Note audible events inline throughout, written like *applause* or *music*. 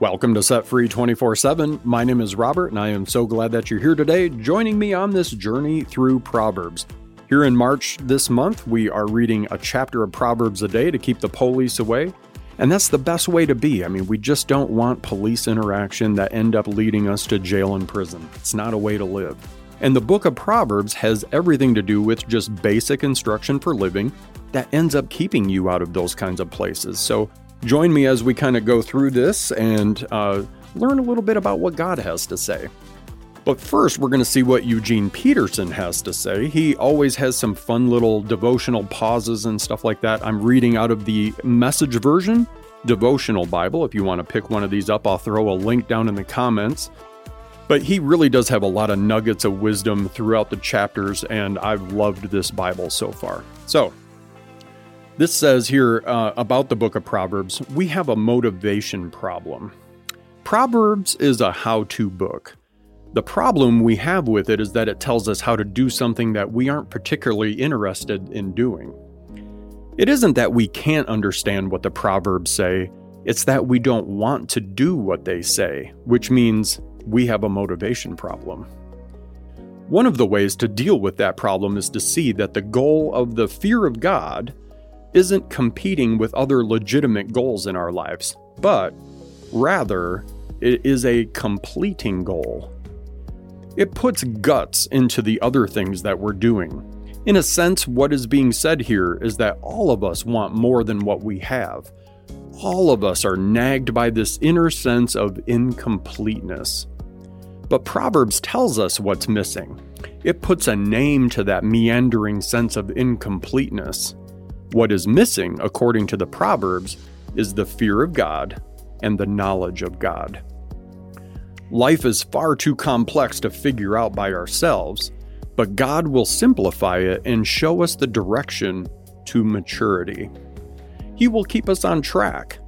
Welcome to Set Free 24 7. My name is Robert, and I am so glad that you're here today, joining me on this journey through Proverbs. Here in March this month, we are reading a chapter of Proverbs a day to keep the police away. And that's the best way to be. I mean, we just don't want police interaction that end up leading us to jail and prison. It's not a way to live. And the book of Proverbs has everything to do with just basic instruction for living that ends up keeping you out of those kinds of places. So Join me as we kind of go through this and uh, learn a little bit about what God has to say. But first, we're going to see what Eugene Peterson has to say. He always has some fun little devotional pauses and stuff like that. I'm reading out of the message version devotional Bible. If you want to pick one of these up, I'll throw a link down in the comments. But he really does have a lot of nuggets of wisdom throughout the chapters, and I've loved this Bible so far. So, this says here uh, about the book of Proverbs we have a motivation problem. Proverbs is a how to book. The problem we have with it is that it tells us how to do something that we aren't particularly interested in doing. It isn't that we can't understand what the Proverbs say, it's that we don't want to do what they say, which means we have a motivation problem. One of the ways to deal with that problem is to see that the goal of the fear of God isn't competing with other legitimate goals in our lives, but rather it is a completing goal. It puts guts into the other things that we're doing. In a sense, what is being said here is that all of us want more than what we have. All of us are nagged by this inner sense of incompleteness. But Proverbs tells us what's missing. It puts a name to that meandering sense of incompleteness. What is missing, according to the Proverbs, is the fear of God and the knowledge of God. Life is far too complex to figure out by ourselves, but God will simplify it and show us the direction to maturity. He will keep us on track.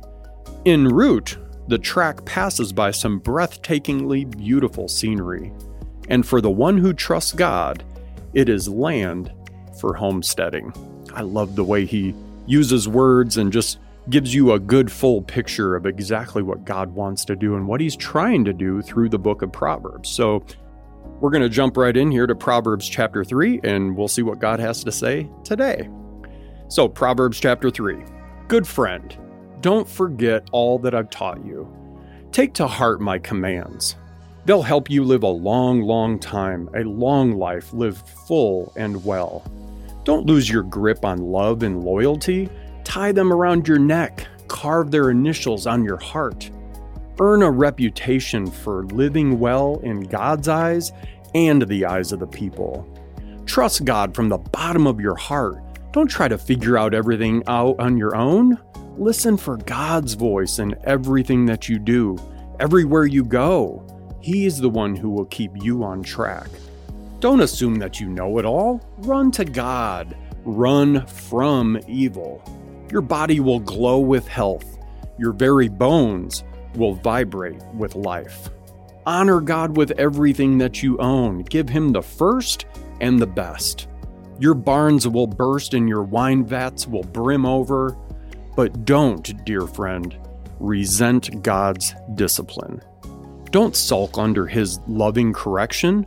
En route, the track passes by some breathtakingly beautiful scenery. And for the one who trusts God, it is land for homesteading. I love the way he uses words and just gives you a good full picture of exactly what God wants to do and what he's trying to do through the book of Proverbs. So we're going to jump right in here to Proverbs chapter 3 and we'll see what God has to say today. So, Proverbs chapter 3 Good friend, don't forget all that I've taught you. Take to heart my commands. They'll help you live a long, long time, a long life, live full and well. Don't lose your grip on love and loyalty. Tie them around your neck, carve their initials on your heart. Earn a reputation for living well in God's eyes and the eyes of the people. Trust God from the bottom of your heart. Don't try to figure out everything out on your own. Listen for God's voice in everything that you do, everywhere you go. He is the one who will keep you on track. Don't assume that you know it all. Run to God. Run from evil. Your body will glow with health. Your very bones will vibrate with life. Honor God with everything that you own. Give Him the first and the best. Your barns will burst and your wine vats will brim over. But don't, dear friend, resent God's discipline. Don't sulk under His loving correction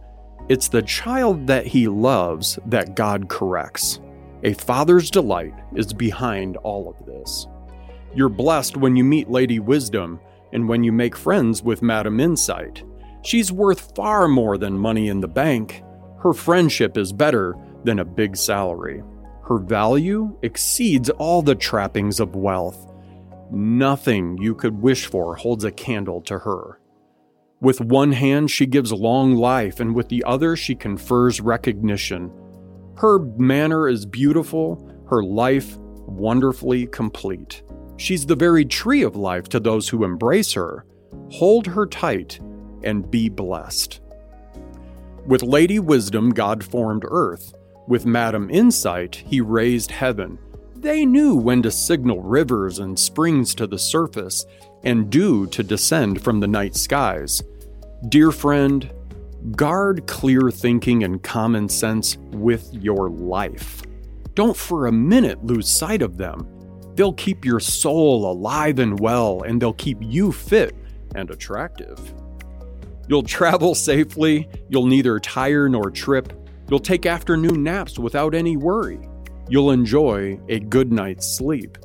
it's the child that he loves that God corrects. A father's delight is behind all of this. You're blessed when you meet Lady Wisdom and when you make friends with Madam Insight. She's worth far more than money in the bank. Her friendship is better than a big salary. Her value exceeds all the trappings of wealth. Nothing you could wish for holds a candle to her. With one hand, she gives long life, and with the other, she confers recognition. Her manner is beautiful, her life wonderfully complete. She's the very tree of life to those who embrace her. Hold her tight and be blessed. With Lady Wisdom, God formed earth. With Madam Insight, he raised heaven. They knew when to signal rivers and springs to the surface, and dew to descend from the night skies. Dear friend, guard clear thinking and common sense with your life. Don't for a minute lose sight of them. They'll keep your soul alive and well, and they'll keep you fit and attractive. You'll travel safely, you'll neither tire nor trip, you'll take afternoon naps without any worry, you'll enjoy a good night's sleep.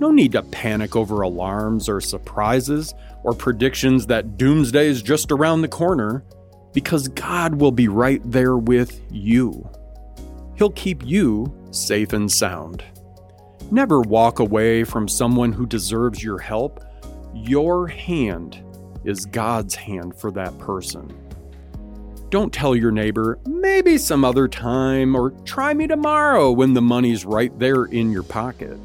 No need to panic over alarms or surprises or predictions that doomsday is just around the corner, because God will be right there with you. He'll keep you safe and sound. Never walk away from someone who deserves your help. Your hand is God's hand for that person. Don't tell your neighbor, maybe some other time, or try me tomorrow when the money's right there in your pocket.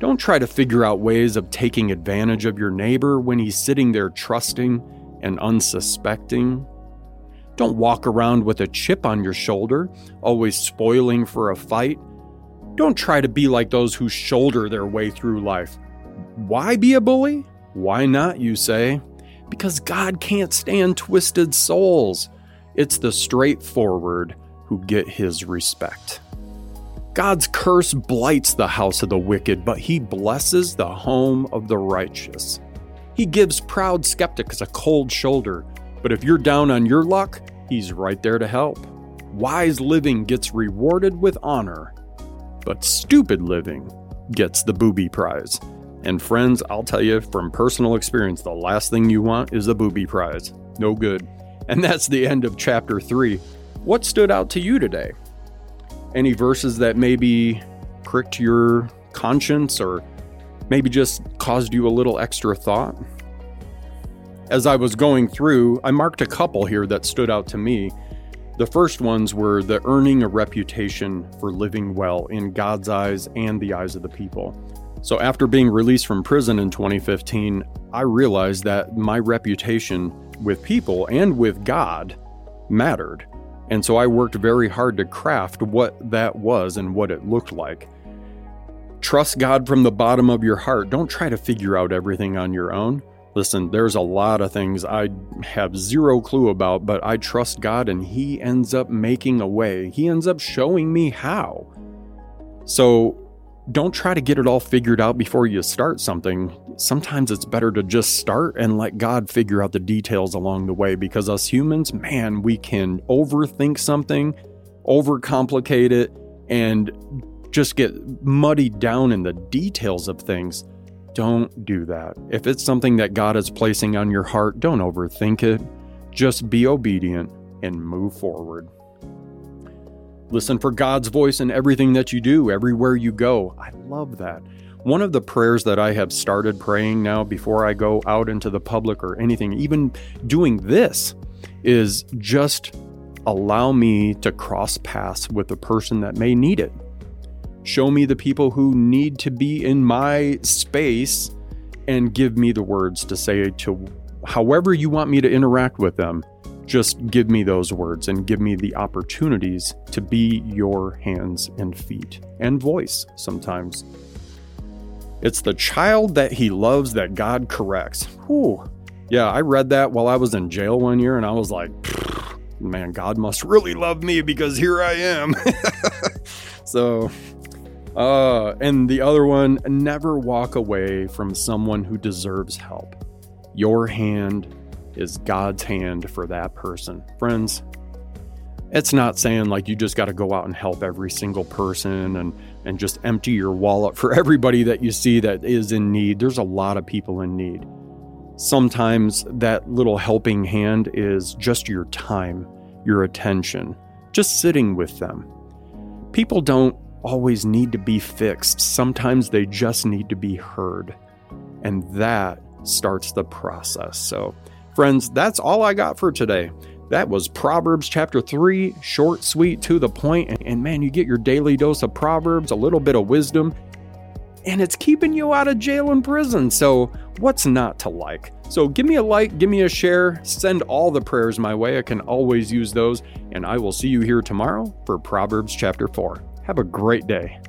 Don't try to figure out ways of taking advantage of your neighbor when he's sitting there trusting and unsuspecting. Don't walk around with a chip on your shoulder, always spoiling for a fight. Don't try to be like those who shoulder their way through life. Why be a bully? Why not, you say? Because God can't stand twisted souls. It's the straightforward who get his respect. God's curse blights the house of the wicked, but he blesses the home of the righteous. He gives proud skeptics a cold shoulder, but if you're down on your luck, he's right there to help. Wise living gets rewarded with honor, but stupid living gets the booby prize. And friends, I'll tell you from personal experience, the last thing you want is a booby prize. No good. And that's the end of chapter 3. What stood out to you today? Any verses that maybe pricked your conscience or maybe just caused you a little extra thought? As I was going through, I marked a couple here that stood out to me. The first ones were the earning a reputation for living well in God's eyes and the eyes of the people. So, after being released from prison in 2015, I realized that my reputation with people and with God mattered. And so I worked very hard to craft what that was and what it looked like. Trust God from the bottom of your heart. Don't try to figure out everything on your own. Listen, there's a lot of things I have zero clue about, but I trust God and He ends up making a way. He ends up showing me how. So don't try to get it all figured out before you start something. Sometimes it's better to just start and let God figure out the details along the way because us humans, man, we can overthink something, overcomplicate it, and just get muddied down in the details of things. Don't do that. If it's something that God is placing on your heart, don't overthink it. Just be obedient and move forward. Listen for God's voice in everything that you do, everywhere you go. I love that. One of the prayers that I have started praying now before I go out into the public or anything, even doing this, is just allow me to cross paths with the person that may need it. Show me the people who need to be in my space and give me the words to say to however you want me to interact with them just give me those words and give me the opportunities to be your hands and feet and voice sometimes. It's the child that he loves that God corrects. Whew. Yeah, I read that while I was in jail one year and I was like, man, God must really love me because here I am. *laughs* so, uh, and the other one, never walk away from someone who deserves help. Your hand is God's hand for that person. Friends, it's not saying like you just got to go out and help every single person and and just empty your wallet for *laughs* everybody that you see that is in need. There's a lot of people in need. Sometimes that little helping hand is just your time, your attention, just sitting with them. People don't always need to be fixed. Sometimes they just need to be heard. And that starts the process. So, Friends, that's all I got for today. That was Proverbs chapter 3, short, sweet, to the point, and, man, you get your daily dose of Proverbs, a little bit of wisdom, and it's keeping you out of jail and prison. So, what's not to like? So, give me a like, give me a share, send all the prayers my way. I can always use those, and I will see you here tomorrow for Proverbs chapter 4. Have a great day.